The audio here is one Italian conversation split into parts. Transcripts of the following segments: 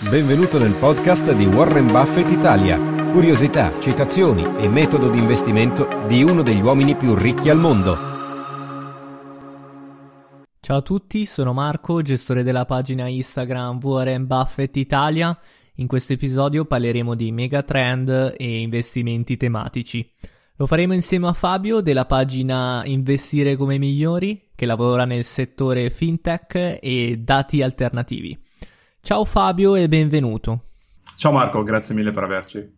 Benvenuto nel podcast di Warren Buffett Italia. Curiosità, citazioni e metodo di investimento di uno degli uomini più ricchi al mondo. Ciao a tutti, sono Marco, gestore della pagina Instagram Warren Buffett Italia. In questo episodio parleremo di megatrend e investimenti tematici. Lo faremo insieme a Fabio della pagina Investire come migliori, che lavora nel settore fintech e dati alternativi. Ciao Fabio e benvenuto. Ciao Marco, grazie mille per averci.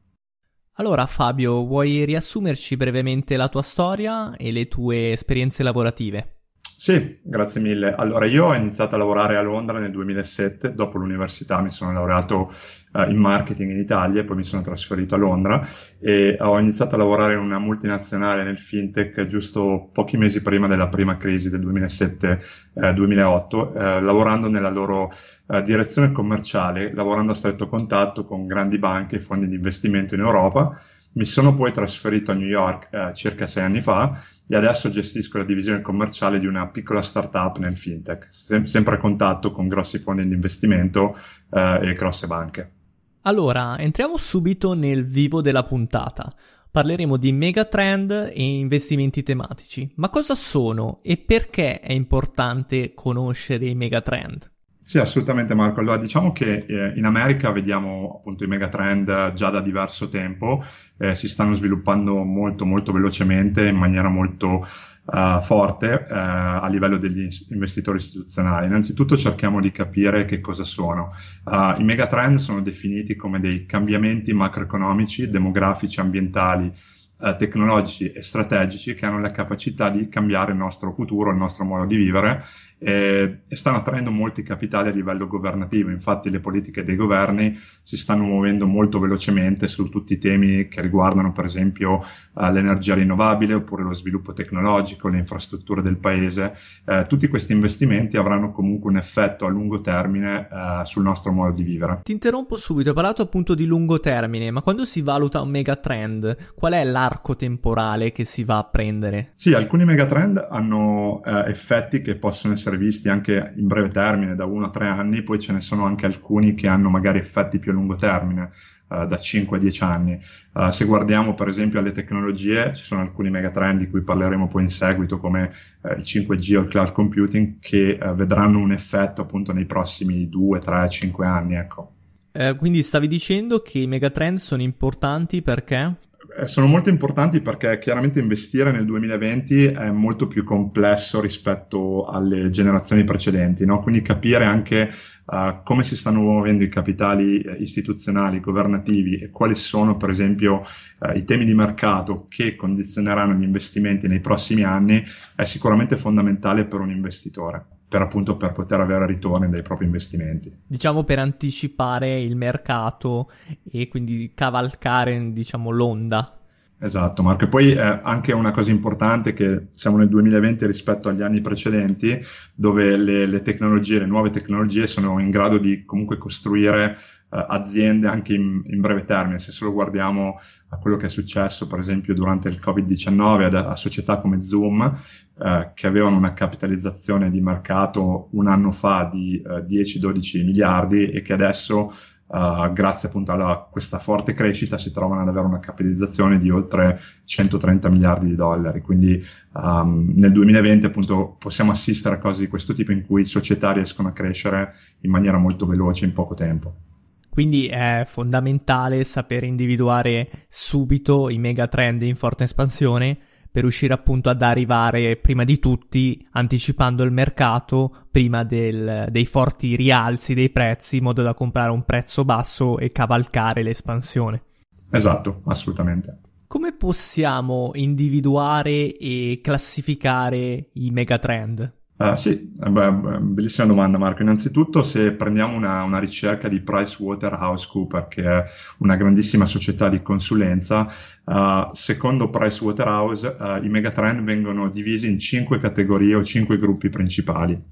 Allora Fabio, vuoi riassumerci brevemente la tua storia e le tue esperienze lavorative? Sì, grazie mille. Allora, io ho iniziato a lavorare a Londra nel 2007, dopo l'università mi sono laureato uh, in marketing in Italia e poi mi sono trasferito a Londra e ho iniziato a lavorare in una multinazionale nel fintech giusto pochi mesi prima della prima crisi del 2007-2008, eh, eh, lavorando nella loro uh, direzione commerciale, lavorando a stretto contatto con grandi banche e fondi di investimento in Europa mi sono poi trasferito a New York eh, circa sei anni fa e adesso gestisco la divisione commerciale di una piccola startup nel fintech, sem- sempre a contatto con grossi fondi di investimento eh, e grosse banche. Allora, entriamo subito nel vivo della puntata. Parleremo di megatrend e investimenti tematici. Ma cosa sono e perché è importante conoscere i megatrend? Sì, assolutamente Marco. Allora, diciamo che eh, in America vediamo appunto i megatrend già da diverso tempo, eh, si stanno sviluppando molto molto velocemente in maniera molto uh, forte uh, a livello degli investitori istituzionali. Innanzitutto cerchiamo di capire che cosa sono. Uh, I megatrend sono definiti come dei cambiamenti macroeconomici, demografici, ambientali eh, tecnologici e strategici che hanno la capacità di cambiare il nostro futuro, il nostro modo di vivere e, e, stanno attraendo molti capitali a livello governativo. Infatti le politiche dei governi si stanno muovendo molto velocemente su tutti i temi che riguardano per esempio eh, l'energia rinnovabile oppure lo sviluppo tecnologico, le infrastrutture del paese. Eh, tutti questi investimenti avranno comunque un effetto a lungo termine eh, sul nostro modo di vivere. Ti interrompo subito, hai parlato appunto di lungo termine, ma quando si valuta un megatrend, qual è l'arco arco temporale che si va a prendere? Sì, alcuni megatrend hanno eh, effetti che possono essere visti anche in breve termine, da uno a tre anni, poi ce ne sono anche alcuni che hanno magari effetti più a lungo termine. Uh, da 5 a 10 anni. Uh, se guardiamo per esempio alle tecnologie, ci sono alcuni megatrend di cui parleremo poi in seguito, come uh, il 5G o il cloud computing, che vedranno un effetto appunto nei prossimi 2, 3, 5 anni. Ecco. Eh, quindi stavi dicendo che i megatrend sono importanti perché? Eh, sono molto importanti perché chiaramente investire nel 2020 è molto più complesso rispetto alle generazioni precedenti, no? quindi capire anche uh, come si stanno muovendo i capitali eh, istituzionali, governativi e quali sono per esempio uh, i temi di mercato che condizioneranno gli investimenti nei prossimi anni è sicuramente fondamentale per un investitore per appunto per poter avere ritorni dai propri investimenti. Diciamo per anticipare il mercato e quindi cavalcare diciamo l'onda. Esatto, Marco. E poi eh, anche una cosa importante che siamo nel 2020 rispetto agli anni precedenti, dove le, le tecnologie, le nuove tecnologie sono in grado di comunque costruire uh, aziende anche in, in, breve termine. Se solo guardiamo a quello che è successo, per esempio, durante il Covid-19 a, a società come Zoom, uh, che avevano una capitalizzazione di mercato un anno fa di uh, eh, 10-12 miliardi e che adesso Uh, grazie appunto a questa forte crescita si trovano ad avere una capitalizzazione di oltre 130 miliardi di dollari. Quindi um, nel 2020 appunto possiamo assistere a cose di questo tipo in cui società riescono a crescere in maniera molto veloce in poco tempo. Quindi è fondamentale sapere individuare subito i megatrend in forte espansione per riuscire appunto ad arrivare prima di tutti anticipando il mercato prima del, dei forti rialzi dei prezzi in modo da comprare un prezzo basso e cavalcare l'espansione. Esatto, assolutamente. Come possiamo individuare e classificare i megatrend? Uh, sì, eh, beh, bellissima domanda Marco. Innanzitutto se prendiamo una, una, ricerca di PricewaterhouseCoopers, che è una grandissima società di consulenza, uh, secondo PricewaterHouse uh, i megatrend vengono divisi in cinque categorie o cinque gruppi principali.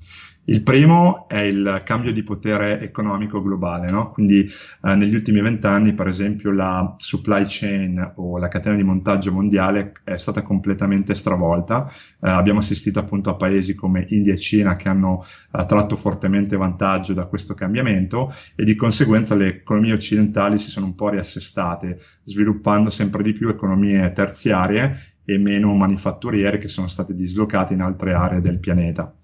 Il primo è il cambio di potere economico globale, no? quindi eh, negli ultimi vent'anni, per esempio, la supply chain o la catena di montaggio mondiale è stata completamente stravolta. Eh, abbiamo assistito appunto a paesi come India e Cina che hanno eh, tratto fortemente vantaggio da questo cambiamento e di conseguenza le economie occidentali si sono un po' riassestate, sviluppando sempre di più economie terziarie e meno manifatturiere che sono state dislocate in altre aree del pianeta.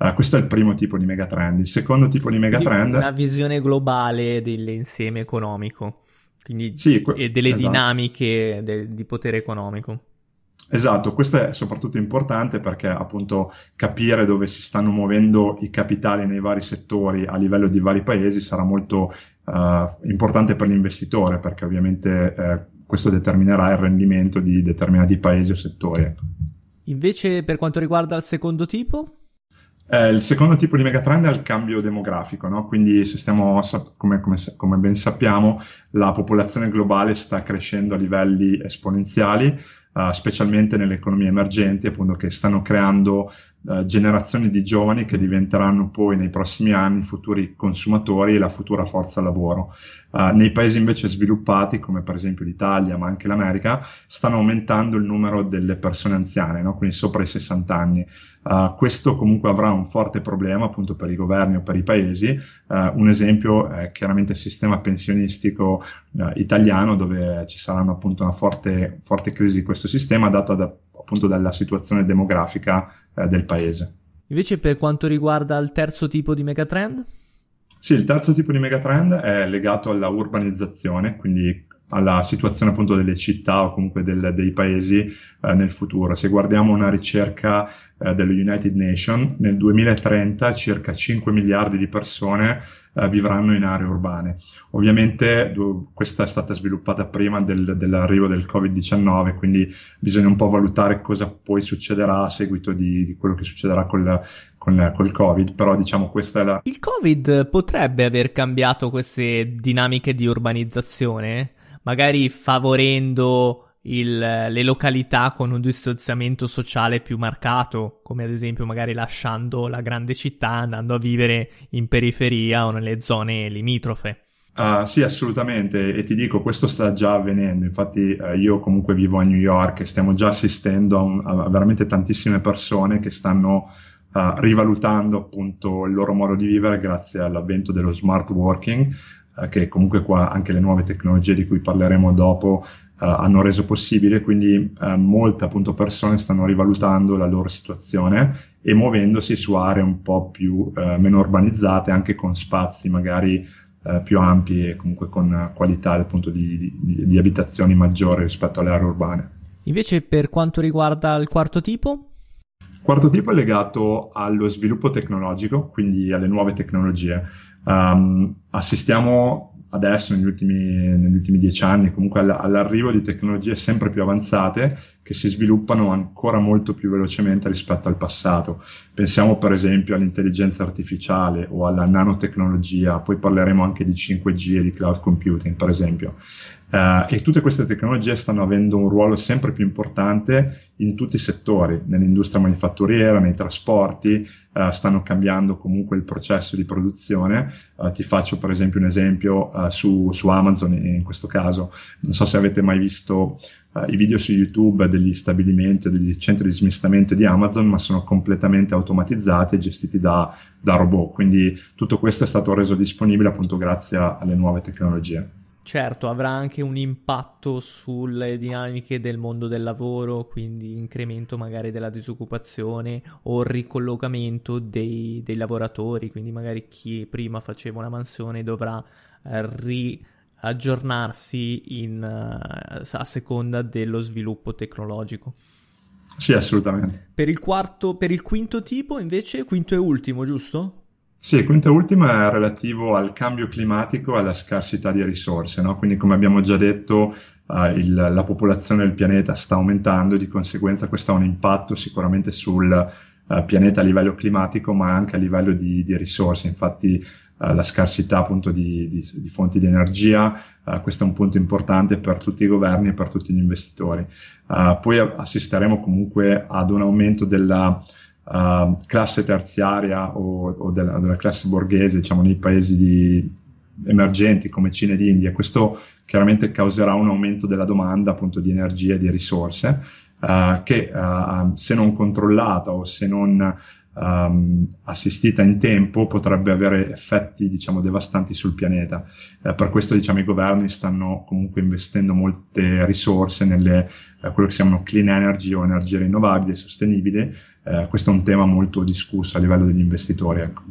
Uh, questo è il primo tipo di megatrend. Il secondo tipo di megatrend... Una visione globale dell'insieme economico, quindi sì, que- e delle esatto. dinamiche de- di potere economico. Esatto, questo è soprattutto importante perché appunto capire dove si stanno muovendo i capitali nei vari settori a livello di vari paesi sarà molto uh, importante per l'investitore perché ovviamente eh, questo determinerà il rendimento di determinati paesi o settori. Ecco. Invece per quanto riguarda il secondo tipo? Eh, il secondo tipo di megatrend è il cambio demografico, no? quindi stiamo, come, come, come, ben sappiamo la popolazione globale sta crescendo a livelli esponenziali, uh, specialmente nelle economie emergenti, appunto che stanno creando uh, generazioni di giovani che diventeranno poi nei prossimi anni futuri consumatori e la futura forza lavoro. Uh, nei paesi invece sviluppati, come per esempio l'Italia, ma anche l'America, stanno aumentando il numero delle persone anziane, no? quindi sopra i 60 anni. Uh, questo comunque avrà un forte problema appunto per i governi o per i paesi. Uh, un esempio è chiaramente il sistema pensionistico italiano, dove ci saranno appunto una forte, forte crisi di questo sistema data da, appunto dalla situazione demografica del paese. Invece per quanto riguarda il terzo tipo di megatrend? Sì, il terzo tipo di megatrend è legato alla urbanizzazione, quindi alla situazione appunto delle città o comunque del, dei paesi eh, nel futuro. Se guardiamo una ricerca eh, dello United Nations, nel 2030 circa 5 miliardi di persone eh, vivranno in aree urbane. Ovviamente do, questa è stata sviluppata prima del, dell'arrivo del Covid-19, quindi bisogna un po' valutare cosa poi succederà a seguito di, di quello che succederà col, con, col Covid, però diciamo questa è la... Il Covid potrebbe aver cambiato queste dinamiche di urbanizzazione? Magari favorendo il, le località con un distanziamento sociale più marcato, come ad esempio magari lasciando la grande città, andando a vivere in periferia o nelle zone limitrofe. Uh, sì, assolutamente, e ti dico, questo sta già avvenendo. Infatti, uh, io comunque vivo a New York e stiamo già assistendo a, un, a veramente tantissime persone che stanno uh, rivalutando appunto il loro modo di vivere grazie all'avvento dello smart working, eh, che comunque qua anche le nuove tecnologie di cui parleremo dopo Uh, hanno reso possibile, quindi uh, molte appunto persone stanno rivalutando la loro situazione e muovendosi su aree un po' più uh, meno urbanizzate, anche con spazi magari più ampi e comunque con qualità appunto di, di, di, abitazioni maggiori rispetto alle aree urbane. Invece per quanto riguarda il quarto tipo? Il quarto tipo è legato allo sviluppo tecnologico, quindi alle nuove tecnologie. Um, assistiamo adesso negli ultimi, negli ultimi dieci anni comunque all'arrivo di tecnologie sempre più avanzate che si sviluppano ancora molto più velocemente rispetto al passato. Pensiamo per esempio all'intelligenza artificiale o alla nanotecnologia, poi parleremo anche di 5G e di cloud computing per esempio. Uh, e tutte queste tecnologie stanno avendo un ruolo sempre più importante in tutti i settori, nell'industria manifatturiera, nei trasporti, uh, stanno cambiando comunque il processo di produzione. Uh, ti faccio per esempio un esempio su, su, Amazon in questo caso. Non so se avete mai visto i video su YouTube degli stabilimenti o degli centri di smistamento di Amazon, ma sono completamente automatizzati e gestiti da, da robot. Quindi tutto questo è stato reso disponibile appunto grazie alle nuove tecnologie. Certo, avrà anche un impatto sulle dinamiche del mondo del lavoro, quindi incremento magari della disoccupazione o ricollocamento dei, dei lavoratori, quindi magari chi prima faceva una mansione dovrà eh, riaggiornarsi in, uh, a seconda dello sviluppo tecnologico. Sì, assolutamente. Per il quarto, per il quinto tipo invece, quinto e ultimo, giusto? Sì, il quinto e ultimo è relativo al cambio climatico e alla scarsità di risorse, no? Quindi come abbiamo già detto uh, il, la popolazione del pianeta sta aumentando e di conseguenza questo ha un impatto sicuramente sul, uh, pianeta a livello climatico, ma anche a livello di, di risorse. Infatti, uh, la scarsità appunto di, di, di fonti di energia, uh, questo è un punto importante per tutti i governi e per tutti gli investitori. poi assisteremo comunque ad un aumento della classe terziaria o, o della, della, classe borghese, diciamo, nei paesi di, emergenti come Cina ed India. Questo chiaramente causerà un aumento della domanda appunto di energia e di risorse uh, che uh, se non controllata o se non um, assistita in tempo potrebbe avere effetti diciamo devastanti sul pianeta. Uh, per questo diciamo i governi stanno comunque investendo molte risorse nelle quello che si chiamano clean energy o energie rinnovabili e sostenibili. questo è un tema molto discusso a livello degli investitori. Ecco.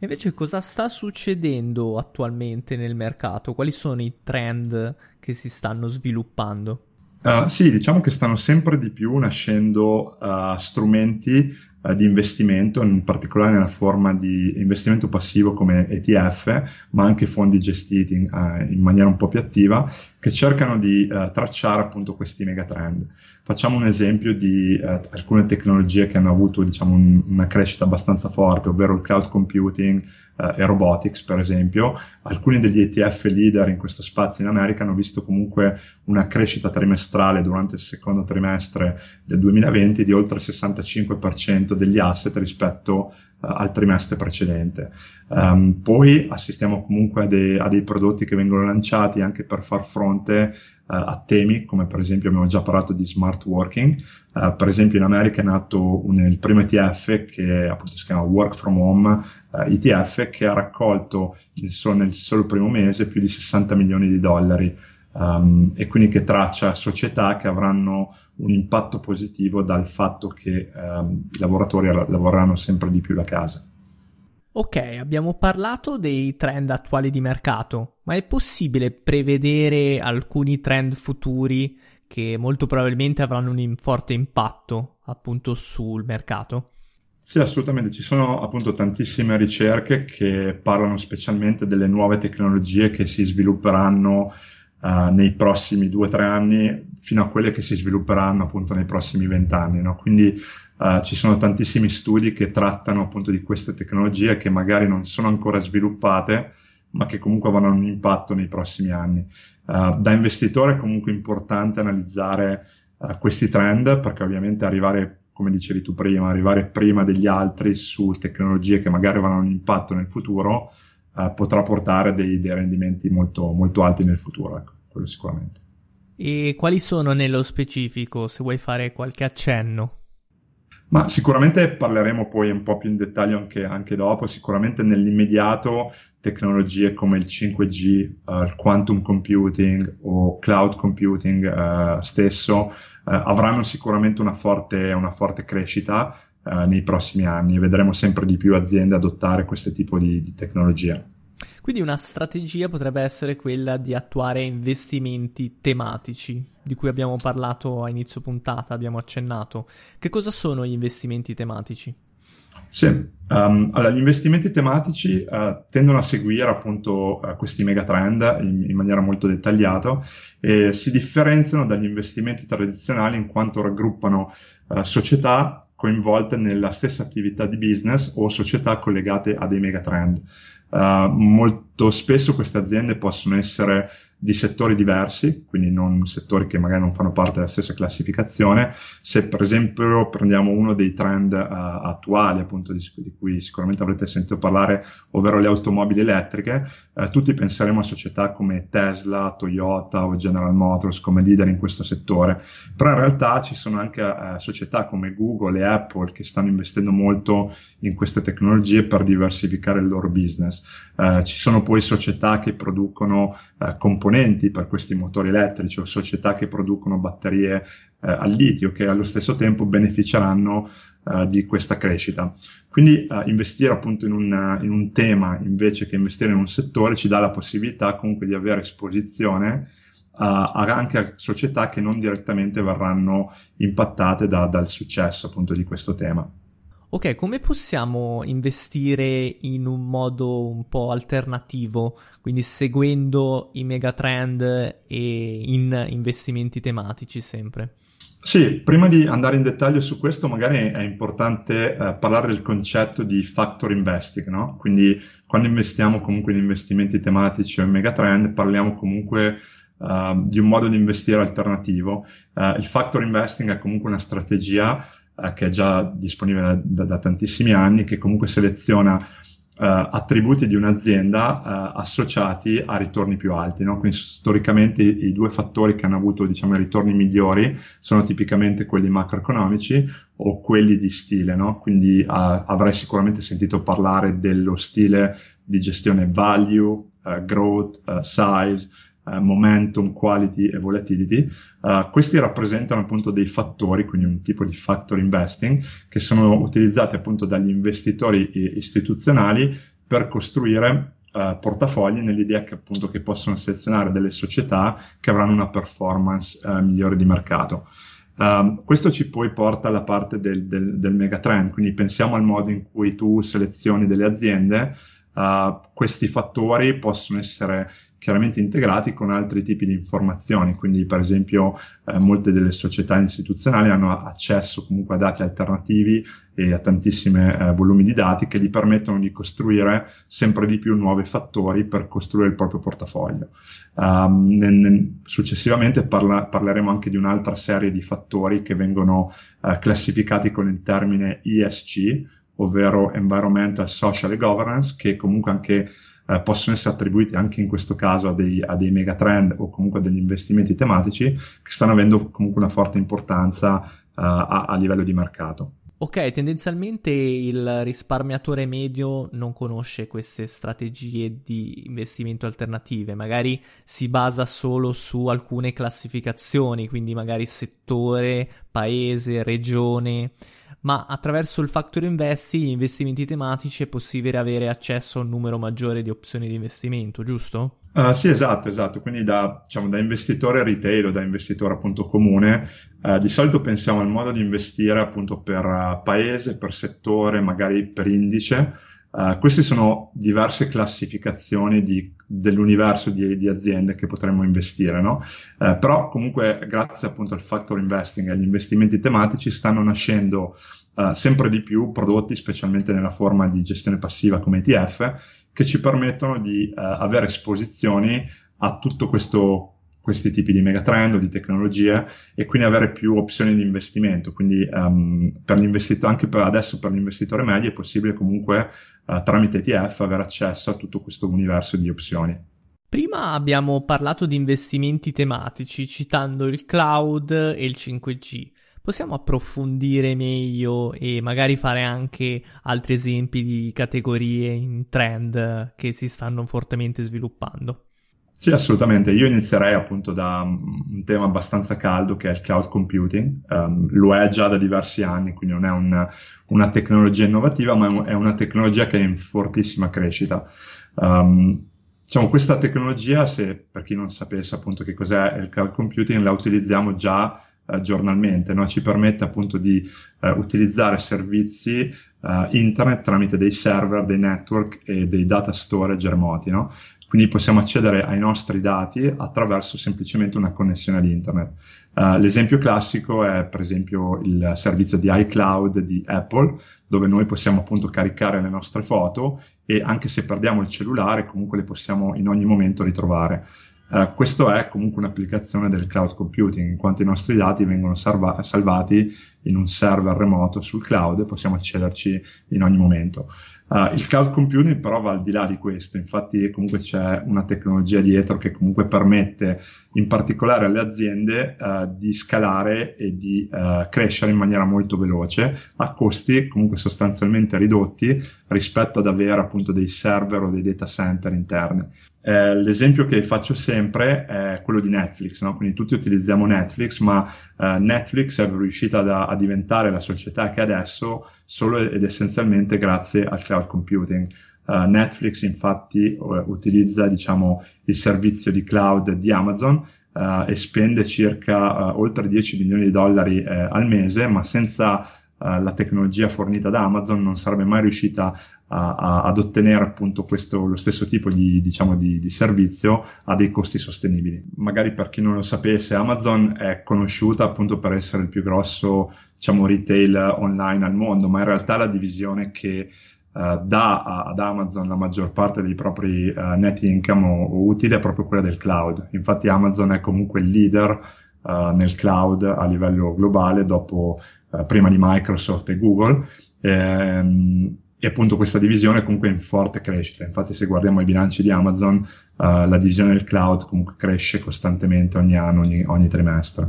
Invece cosa sta succedendo attualmente nel mercato? Quali sono i trend che si stanno sviluppando? Uh, sì, diciamo che stanno sempre di più nascendo uh, strumenti uh, di investimento, in particolare nella forma di investimento passivo come ETF, ma anche fondi gestiti in, in maniera un po' più attiva, che cercano di tracciare appunto questi megatrend. Facciamo un esempio di alcune tecnologie che hanno avuto diciamo, un, una crescita abbastanza forte, ovvero il cloud computing, e robotics, per esempio. Alcuni degli ETF leader in questo spazio in America hanno visto comunque una crescita trimestrale durante il secondo trimestre del 2020 di oltre il 65% degli asset rispetto al trimestre precedente. Um, poi assistiamo comunque a, de- a dei prodotti che vengono lanciati anche per far fronte a temi come per esempio abbiamo già parlato di smart working. Uh, per esempio in America è nato un, il primo ETF che appunto si chiama Work from Home uh, eh, ETF che ha raccolto sol, nel solo primo mese più di 60 milioni di dollari um, e quindi che traccia società che avranno un impatto positivo dal fatto che um, i lavoratori lavoreranno sempre di più da casa. Ok, abbiamo parlato dei trend attuali di mercato, ma è possibile prevedere alcuni trend futuri che molto probabilmente avranno un forte impatto appunto sul mercato? Sì, assolutamente. Ci sono appunto tantissime ricerche che parlano specialmente delle nuove tecnologie che si svilupperanno uh, nei prossimi due o tre anni fino a quelle che si svilupperanno appunto nei prossimi vent'anni. No? Quindi uh, ci sono tantissimi studi che trattano appunto di queste tecnologie che magari non sono ancora sviluppate, ma che comunque avranno un impatto nei prossimi anni. Uh, da investitore è comunque importante analizzare questi trend perché ovviamente arrivare come dicevi tu prima, arrivare prima degli altri su tecnologie che magari avranno un impatto nel futuro, uh, potrà portare dei, dei rendimenti molto, molto, alti nel futuro, ecco, quello sicuramente. E quali sono nello specifico, se vuoi fare qualche accenno? Ma sicuramente parleremo poi un po' più in dettaglio anche, anche dopo. Sicuramente nell'immediato tecnologie come il 5G, uh, eh, il quantum computing o cloud computing uh, stesso uh, avranno sicuramente una forte, una forte crescita nei prossimi anni e vedremo sempre di più aziende adottare questo tipo di, di tecnologia. Quindi una strategia potrebbe essere quella di attuare investimenti tematici, di cui abbiamo parlato a inizio puntata, abbiamo accennato. Che cosa sono gli investimenti tematici? Sì, um, allora, gli investimenti tematici uh, tendono a seguire appunto uh, questi megatrend in, in maniera molto dettagliata e si differenziano dagli investimenti tradizionali in quanto raggruppano uh, società coinvolte nella stessa attività di business o società collegate a dei megatrend. Uh, molto spesso queste aziende possono essere di settori diversi, quindi non settori che magari non fanno parte della stessa classificazione. Se per esempio prendiamo uno dei trend uh, attuali, appunto di, di, cui sicuramente avrete sentito parlare, ovvero le automobili elettriche, uh, tutti penseremo a società come Tesla, Toyota o General Motors come leader in questo settore, però in realtà ci sono anche uh, società come Google e Apple che stanno investendo molto in queste tecnologie per diversificare il loro business. ci sono poi società che producono componenti componenti per questi motori elettrici o società che producono batterie eh, al litio che allo stesso tempo beneficeranno eh, di questa crescita. Quindi eh, investire appunto in un, in un, tema invece che investire in un settore ci dà la possibilità comunque di avere esposizione anche a società che non direttamente verranno impattate da, dal successo appunto di questo tema. Ok, come possiamo investire in un modo un po' alternativo, quindi seguendo i megatrend e in investimenti tematici sempre? Sì, prima di andare in dettaglio su questo, magari è importante eh, parlare del concetto di factor investing, no? Quindi quando investiamo comunque in investimenti tematici o in megatrend, parliamo comunque uh, di un modo di investire alternativo. Uh, il factor investing è comunque una strategia uh, che è già disponibile da, da, tantissimi anni, che comunque seleziona Uh, attributi di un'azienda uh, associati a ritorni più alti. No? Quindi storicamente i, due fattori che hanno avuto diciamo, i ritorni migliori sono tipicamente quelli macroeconomici o quelli di stile. No? Quindi uh, avrai sicuramente sentito parlare dello stile di gestione value, growth, size, momentum, quality e volatility. Uh, questi rappresentano appunto dei fattori, quindi un tipo di factor investing, che sono utilizzati appunto dagli investitori istituzionali per costruire uh, portafogli nell'idea che appunto che possono selezionare delle società che avranno una performance migliore di mercato. Um, questo ci poi porta alla parte del, del, del megatrend, quindi pensiamo al modo in cui tu selezioni delle aziende, questi fattori possono essere chiaramente integrati con altri tipi di informazioni, quindi per esempio eh, molte delle società istituzionali hanno accesso comunque a dati alternativi e a tantissimi eh, volumi di dati che gli permettono di costruire sempre di più nuovi fattori per costruire il proprio portafoglio. Um, ne, ne, successivamente parla, parleremo anche di un'altra serie di fattori che vengono eh, classificati con il termine ESG, ovvero Environmental, Social e Governance, che comunque anche eh, possono essere attribuiti anche in questo caso a dei, a dei megatrend o comunque a degli investimenti tematici che stanno avendo comunque una forte importanza uh, a, a livello di mercato. Ok, tendenzialmente il risparmiatore medio non conosce queste strategie di investimento alternative, magari si basa solo su alcune classificazioni, quindi magari settore, paese, regione ma attraverso il factor investi, gli investimenti tematici, è possibile avere accesso a un numero maggiore di opzioni di investimento, giusto? Uh, sì, esatto, esatto. Quindi da, diciamo, da investitore retail o da investitore appunto comune, uh, di solito pensiamo al modo di investire appunto per uh, paese, per settore, magari per indice. Uh, queste sono diverse classificazioni di, dell'universo di, di, aziende che potremmo investire, no? uh, però comunque grazie appunto al factor investing e agli investimenti tematici stanno nascendo uh, sempre di più prodotti, specialmente nella forma di gestione passiva come ETF, che ci permettono di avere esposizioni a tutto questo questi tipi di megatrend o di tecnologie e quindi avere più opzioni di investimento. Quindi um, per anche per adesso per l'investitore medio è possibile comunque uh, tramite ETF avere accesso a tutto questo universo di opzioni. Prima abbiamo parlato di investimenti tematici citando il cloud e il 5G. Possiamo approfondire meglio e magari fare anche altri esempi di categorie in trend che si stanno fortemente sviluppando? Sì, assolutamente. Io inizierei appunto da un tema abbastanza caldo che è il cloud computing. Um, lo è già da diversi anni, quindi non è un, una tecnologia innovativa, ma è una tecnologia che è in fortissima crescita. Um, diciamo, questa tecnologia, se per chi non sapesse appunto che cos'è il cloud computing, la utilizziamo già uh, giornalmente, no? ci permette appunto di uh, utilizzare servizi uh, internet tramite dei server, dei network e dei data storage remoti, no? Quindi possiamo accedere ai nostri dati attraverso semplicemente una connessione ad internet. Uh, l'esempio classico è per esempio il servizio di iCloud di Apple, dove noi possiamo appunto caricare le nostre foto e anche se perdiamo il cellulare comunque le possiamo in ogni momento ritrovare. Uh, questo è comunque un'applicazione del cloud computing, in quanto i nostri dati vengono salva- salvati in un server remoto sul cloud e possiamo accederci in ogni momento. Uh, il cloud computing però va al di là di questo, infatti comunque c'è una tecnologia dietro che comunque permette in particolare alle aziende uh, di scalare e di uh, crescere in maniera molto veloce a costi comunque sostanzialmente ridotti rispetto ad avere appunto dei server o dei data center interni. Eh, l'esempio che faccio sempre è quello di Netflix, no? quindi tutti utilizziamo Netflix, ma eh, Netflix è riuscita a, a diventare la società che adesso solo ed essenzialmente grazie al cloud computing. Uh, Netflix infatti uh, utilizza diciamo, il servizio di cloud di Amazon uh, e spende circa oltre 10 milioni di dollari al mese, ma senza la tecnologia fornita da Amazon non sarebbe mai riuscita a, a, ad ottenere appunto questo, lo stesso tipo di, diciamo, di, di, servizio a dei costi sostenibili. Magari per chi non lo sapesse, Amazon è conosciuta appunto per essere il più grosso diciamo, retail online al mondo, ma in realtà la divisione che Uh, dà ad Amazon la maggior parte dei propri uh, net income o, o, utili è proprio quella del cloud. Infatti Amazon è comunque il leader uh, nel cloud a livello globale dopo prima di Microsoft e Google. Ehm, e appunto questa divisione comunque è in forte crescita. Infatti, se guardiamo i bilanci di Amazon, la divisione del cloud comunque cresce costantemente ogni anno, ogni, ogni trimestre.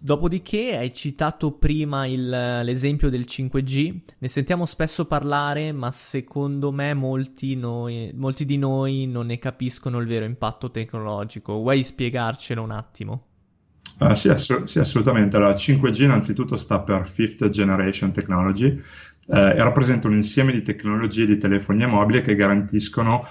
Dopodiché hai citato prima il, l'esempio del 5G, ne sentiamo spesso parlare, ma secondo me molti, noi, molti di noi non ne capiscono il vero impatto tecnologico. Vuoi spiegarcelo un attimo? Uh, sì, ass- sì, assolutamente. Allora, 5G innanzitutto sta per Fifth Generation Technology, eh, e rappresenta un insieme di tecnologie di telefonia mobile che garantiscono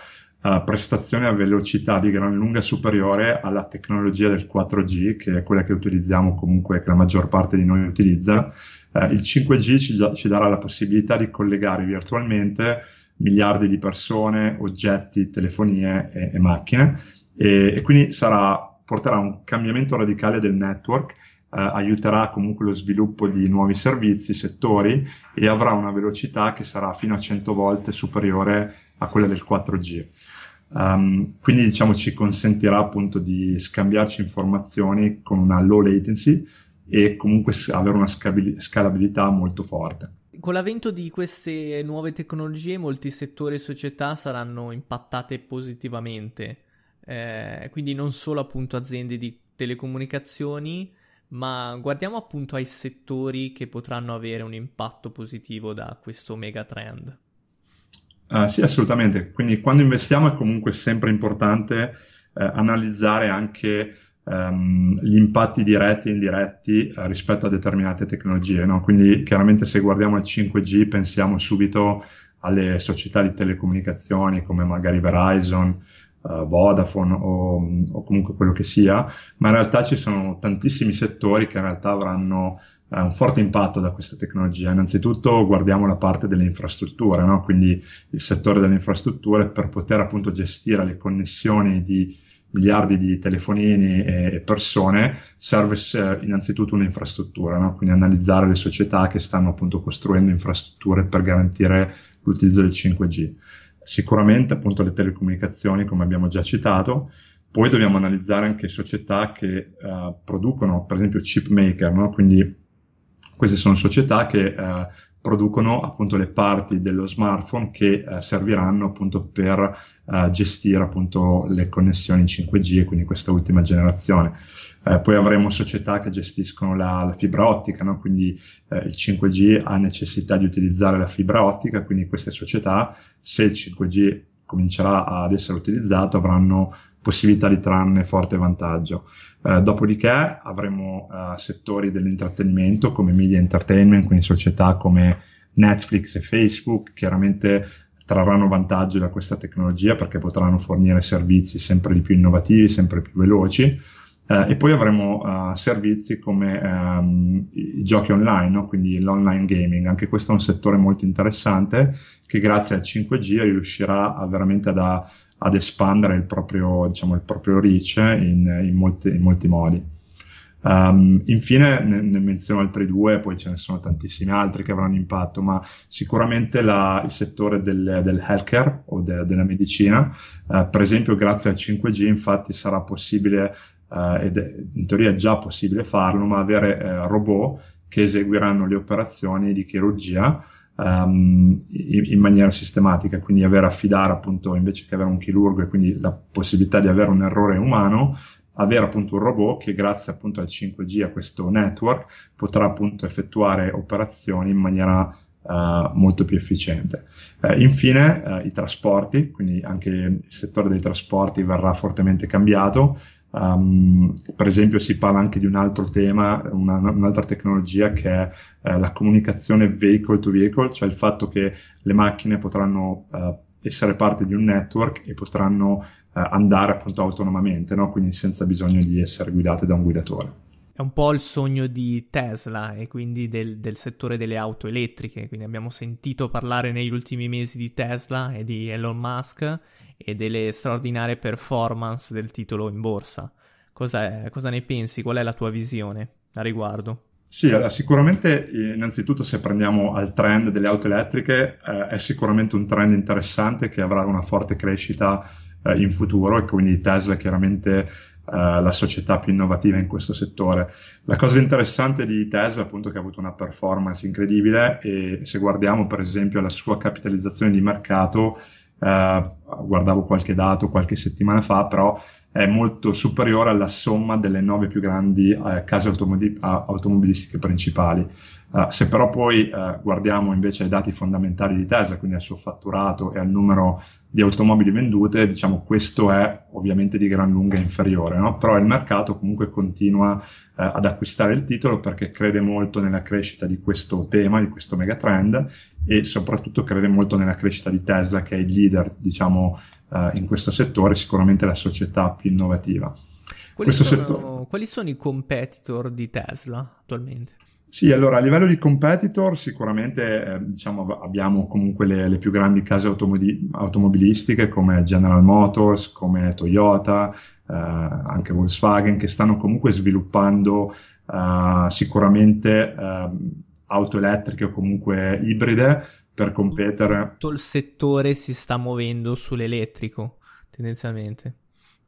uh, prestazioni a velocità di gran lunga superiore alla tecnologia del 4G, che è quella che utilizziamo comunque, che la maggior parte di noi utilizza. Uh, il 5G ci, ci, darà la possibilità di collegare virtualmente miliardi di persone, oggetti, telefonie e, e macchine e, e quindi sarà, porterà un cambiamento radicale del network eh, aiuterà comunque lo sviluppo di nuovi servizi, settori e avrà una velocità che sarà fino a 100 volte superiore a quella del 4G. Um, quindi diciamo ci consentirà appunto di scambiarci informazioni con una low latency e comunque avere una scalabilità molto forte. Con l'avvento di queste nuove tecnologie molti settori e società saranno impattate positivamente, eh, quindi non solo appunto aziende di telecomunicazioni, ma guardiamo appunto ai settori che potranno avere un impatto positivo da questo megatrend. Uh, sì, assolutamente. Quindi quando investiamo è comunque sempre importante uh, analizzare anche um, gli impatti diretti e indiretti uh, rispetto a determinate tecnologie. No? Quindi chiaramente se guardiamo al 5G pensiamo subito alle società di telecomunicazioni come magari Verizon uh, Vodafone o, o, comunque quello che sia, ma in realtà ci sono tantissimi settori che in realtà avranno uh, un forte impatto da questa tecnologia. Innanzitutto guardiamo la parte delle infrastrutture, no? quindi il settore delle infrastrutture per poter appunto gestire le connessioni di miliardi di telefonini e persone, serve eh, innanzitutto un'infrastruttura, no? quindi analizzare le società che stanno appunto costruendo infrastrutture per garantire l'utilizzo del 5G sicuramente appunto le telecomunicazioni, come abbiamo già citato, poi dobbiamo analizzare anche società che uh, producono, per esempio, chip maker, no? quindi queste sono società che uh, producono appunto le parti dello smartphone che uh, serviranno appunto per gestire appunto le connessioni in 5G e quindi questa ultima generazione. Eh, poi avremo società che gestiscono la, la fibra ottica, no? quindi eh, il 5G ha necessità di utilizzare la fibra ottica, quindi queste società, se il 5G comincerà ad essere utilizzato, avranno possibilità di trarne forte vantaggio. Eh, dopodiché avremo eh, settori dell'intrattenimento come media entertainment, quindi società come Netflix e Facebook, chiaramente trarranno vantaggio da questa tecnologia perché potranno fornire servizi sempre di più innovativi, sempre più veloci. Uh, e poi avremo uh, servizi come um, i giochi online, no? quindi l'online gaming. Anche questo è un settore molto interessante che grazie al 5G riuscirà a veramente ad, ad espandere il proprio, diciamo, il proprio reach in, in, molti, in molti modi. Um, infine ne, ne, menziono altri due, poi ce ne sono tantissimi altri che avranno impatto, ma sicuramente la, il settore del, del healthcare o de, della medicina, uh, per esempio grazie al 5G infatti sarà possibile uh, ed è in teoria già possibile farlo, ma avere uh, robot che eseguiranno le operazioni di chirurgia um, in, in, maniera sistematica, quindi avere affidare appunto invece che avere un chirurgo e quindi la possibilità di avere un errore umano, avere appunto un robot che grazie appunto al 5G, a questo network, potrà appunto effettuare operazioni in maniera Uh, molto più efficiente. Uh, infine uh, i trasporti, quindi anche il settore dei trasporti verrà fortemente cambiato Um, per esempio si parla anche di un altro tema, una, un'altra tecnologia che è eh, la comunicazione vehicle to vehicle, cioè il fatto che le macchine potranno eh, essere parte di un network e potranno eh, andare appunto autonomamente, no? quindi senza bisogno di essere guidate da un guidatore. È un po' il sogno di Tesla e quindi del, del, settore delle auto elettriche. Quindi abbiamo sentito parlare negli ultimi mesi di Tesla e di Elon Musk e delle straordinarie performance del titolo in borsa. Cosa, cosa ne pensi? Qual è la tua visione a riguardo? Sì, sicuramente innanzitutto se prendiamo al trend delle auto elettriche eh, è sicuramente un trend interessante che avrà una forte crescita eh, in futuro e quindi Tesla è chiaramente eh, la società più innovativa in questo settore. La cosa interessante di Tesla è appunto che ha avuto una performance incredibile e se guardiamo per esempio la sua capitalizzazione di mercato, eh, guardavo qualche dato qualche settimana fa, però è molto superiore alla somma delle nove più grandi eh, case automobi- automobilistiche principali. Uh, se però poi uh, guardiamo invece ai dati fondamentali di Tesla, quindi al suo fatturato e al numero di automobili vendute, diciamo questo è ovviamente di gran lunga inferiore, no? però il mercato comunque continua uh, ad acquistare il titolo perché crede molto nella crescita di questo tema, di questo megatrend e soprattutto crede molto nella crescita di Tesla che è il leader diciamo in questo settore, sicuramente la società più innovativa. Quali sono, settore... quali sono i competitor di Tesla attualmente? Sì, allora a livello di competitor sicuramente eh, diciamo, abbiamo comunque le, le più grandi case automobili- automobilistiche come General Motors, come Toyota, eh, anche Volkswagen che stanno comunque sviluppando eh, sicuramente ehm, auto elettriche o comunque ibride per competere. Tutto il settore si sta muovendo sull'elettrico tendenzialmente.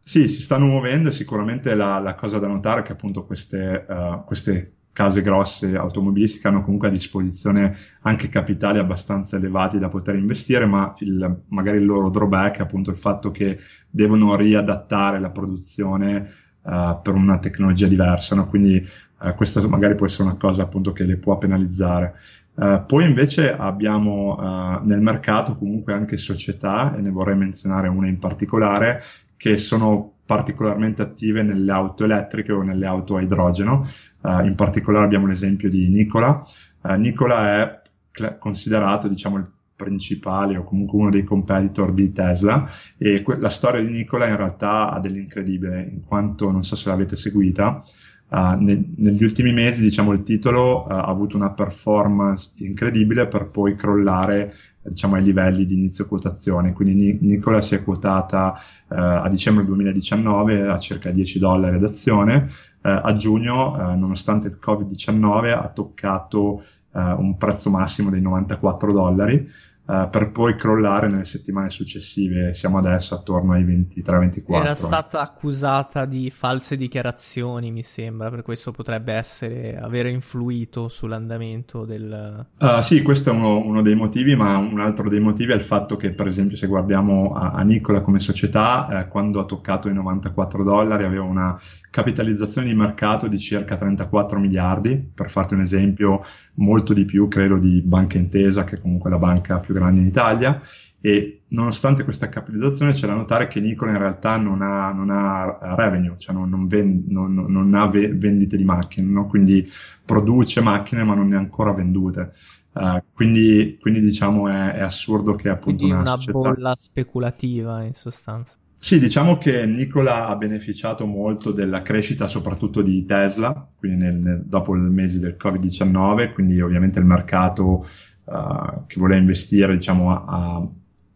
Sì, si stanno muovendo e sicuramente la, la cosa da notare è che appunto queste, uh, queste case grosse automobilistiche hanno comunque a disposizione anche capitali abbastanza elevati da poter investire, ma il, magari il loro drawback è appunto il fatto che devono riadattare la produzione uh, per una tecnologia diversa, no? quindi uh, questa magari può essere una cosa appunto che le può penalizzare. Uh, poi invece abbiamo nel mercato comunque anche società, e ne vorrei menzionare una in particolare, che sono particolarmente attive nelle auto elettriche o nelle auto a idrogeno. Uh, in particolare abbiamo l'esempio di Nicola. Uh, Nicola è cl- considerato, diciamo, il principale o comunque uno dei competitor di Tesla e que- la storia di Nicola in realtà ha dell'incredibile in quanto non so se l'avete seguita uh, ne- negli ultimi mesi diciamo il titolo ha avuto una performance incredibile per poi crollare diciamo ai livelli di inizio quotazione. Quindi Nicola si è quotata eh, a dicembre 2019 a circa 10 dollari ad azione, eh, a giugno, eh, nonostante il Covid-19, ha toccato eh, un prezzo massimo dei 94 dollari uh, per poi crollare nelle settimane successive. Siamo adesso attorno ai 23-24. Era stata accusata di false dichiarazioni, mi sembra, per questo potrebbe essere aver influito sull'andamento del... Uh, sì, questo è uno, uno, dei motivi, ma un altro dei motivi è il fatto che, per esempio, se guardiamo a, a Nicola come società, eh, quando ha toccato i 94 dollari aveva una capitalizzazione di mercato di circa 34 miliardi, per farti un esempio, molto di più credo di Banca Intesa, che è comunque la banca più grande in Italia, e nonostante questa capitalizzazione c'è da notare che Nicola in realtà non ha, non ha revenue, cioè non, non, vend, non ha ve- vendite di macchine, no? quindi produce macchine ma non ne ha ancora vendute. Uh, quindi, quindi, diciamo è, è, assurdo che appunto quindi una, una società... bolla speculativa in sostanza. Sì, diciamo che Nicola ha beneficiato molto della crescita soprattutto di Tesla, quindi nel, dopo il mese del Covid-19, quindi ovviamente il mercato uh, che voleva investire diciamo, ha,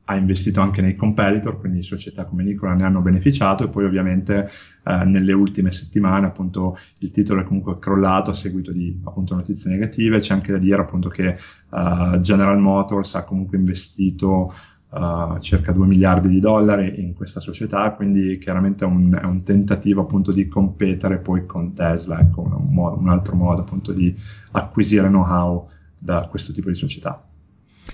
ha, investito anche nei competitor, quindi società come Nicola ne hanno beneficiato e poi ovviamente uh, nelle ultime settimane appunto il titolo è comunque crollato a seguito di appunto notizie negative, c'è anche da dire appunto che uh, General Motors ha comunque investito uh, circa 2 miliardi di dollari in questa società, quindi chiaramente è un, è un tentativo appunto di competere poi con Tesla, ecco, un, modo, un altro modo appunto di acquisire know-how da questo tipo di società.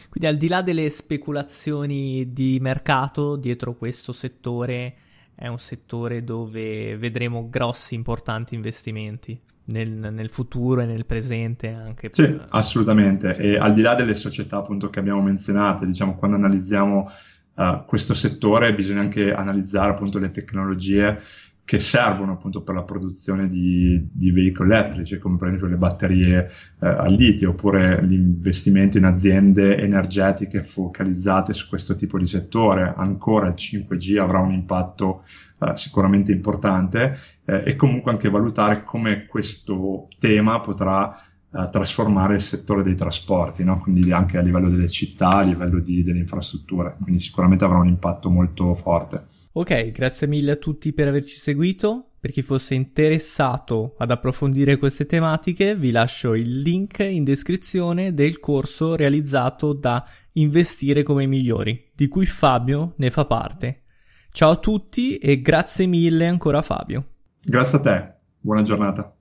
Quindi al di là delle speculazioni di mercato dietro questo settore, è un settore dove vedremo grossi importanti investimenti nel, nel, futuro e nel presente anche. Sì, per... assolutamente. E al di là delle società appunto che abbiamo menzionato, diciamo, quando analizziamo uh, questo settore bisogna anche analizzare appunto le tecnologie che servono appunto per la produzione di, di veicoli elettrici, come per esempio le batterie eh, al litio, oppure l'investimento in aziende energetiche focalizzate su questo tipo di settore. Ancora il 5G avrà un impatto eh, sicuramente importante eh, e comunque anche valutare come questo tema potrà eh, trasformare il settore dei trasporti, no? quindi anche a livello delle città, a livello di, delle infrastrutture, quindi sicuramente avrà un impatto molto forte. Ok, grazie mille a tutti per averci seguito. Per chi fosse interessato ad approfondire queste tematiche, vi lascio il link in descrizione del corso realizzato da Investire come i migliori, di cui Fabio ne fa parte. Ciao a tutti e grazie mille ancora Fabio. Grazie a te, buona giornata.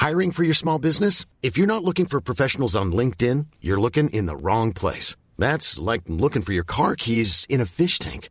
Hiring for your small business? If you're not looking for professionals on LinkedIn, you're looking in the wrong place. That's like looking for your car keys in a fish tank.